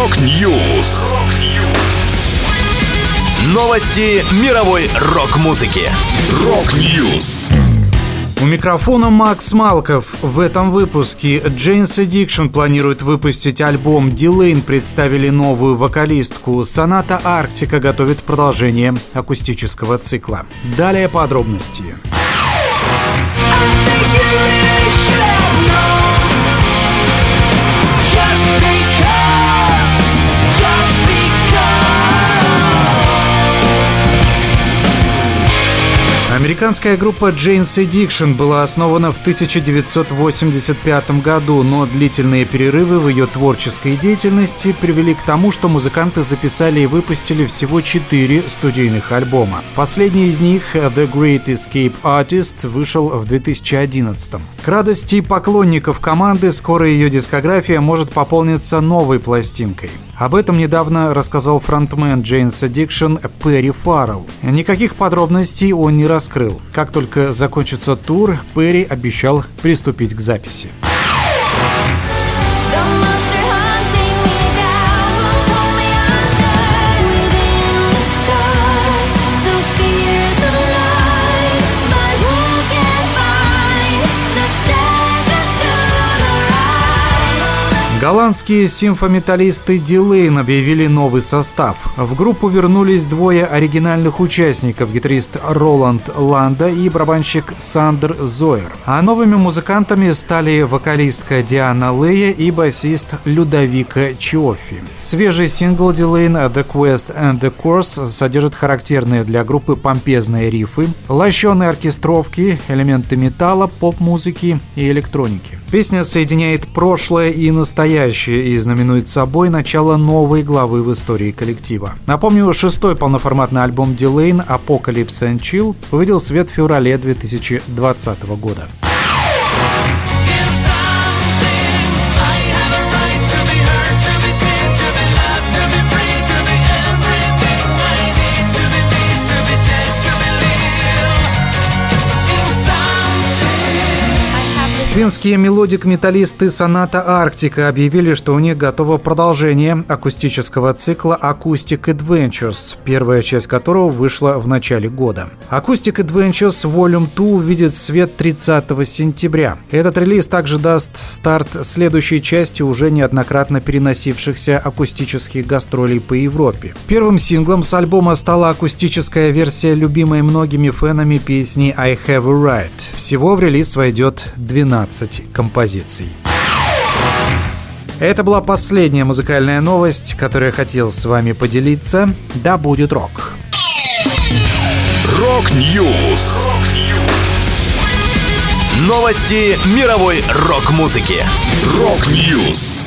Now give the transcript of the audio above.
Rock News. Новости мировой рок-музыки. Rock News. У микрофона Макс Малков. В этом выпуске Jane's Addiction планирует выпустить альбом Delain представили новую вокалистку. Sonata Arctica готовит продолжение акустического цикла. Далее подробности. Американская группа Jane's Addiction была основана в 1985 году, но длительные перерывы в ее творческой деятельности привели к тому, что музыканты записали и выпустили всего четыре студийных альбома. Последний из них, The Great Escape Artist, вышел в 2011. К радости поклонников команды скоро ее дискография может пополниться новой пластинкой. Об этом недавно рассказал фронтмен Jane's Addiction Перри Фаррелл. Никаких подробностей он не раскрыл. Как только закончится тур, Перри обещал приступить к записи. Голландские симфометаллисты Delain объявили новый состав. В группу вернулись двое оригинальных участников, гитарист Рональд Ланда и барабанщик Сандер Зоер. А новыми музыкантами стали вокалистка Диана Лея и басист Людовика Чиоффи. Свежий сингл Delain «The Quest and the Curse» содержит характерные для группы помпезные риффы, лощеные оркестровки, элементы металла, поп-музыки и электроники. Песня соединяет прошлое и настоящее и знаменует собой начало новой главы в истории коллектива. Напомню, шестой полноформатный альбом Delain «Apocalypse and Chill» увидел свет в феврале 2020 года. Финские мелодик-металлисты Соната Арктика объявили, что у них готово продолжение акустического цикла Acoustic Adventures, первая часть которого вышла в начале года. Acoustic Adventures Volume 2 увидит свет 30 сентября. Этот релиз также даст старт следующей части уже неоднократно переносившихся акустических гастролей по Европе. Первым синглом с альбома стала акустическая версия любимой многими фенами песни I Have a Right. Всего в релиз войдет 12 12 композиций. Это была последняя музыкальная новость, которую я хотел с вами поделиться. Да будет рок! Rock News! Новости мировой рок-музыки. Rock News!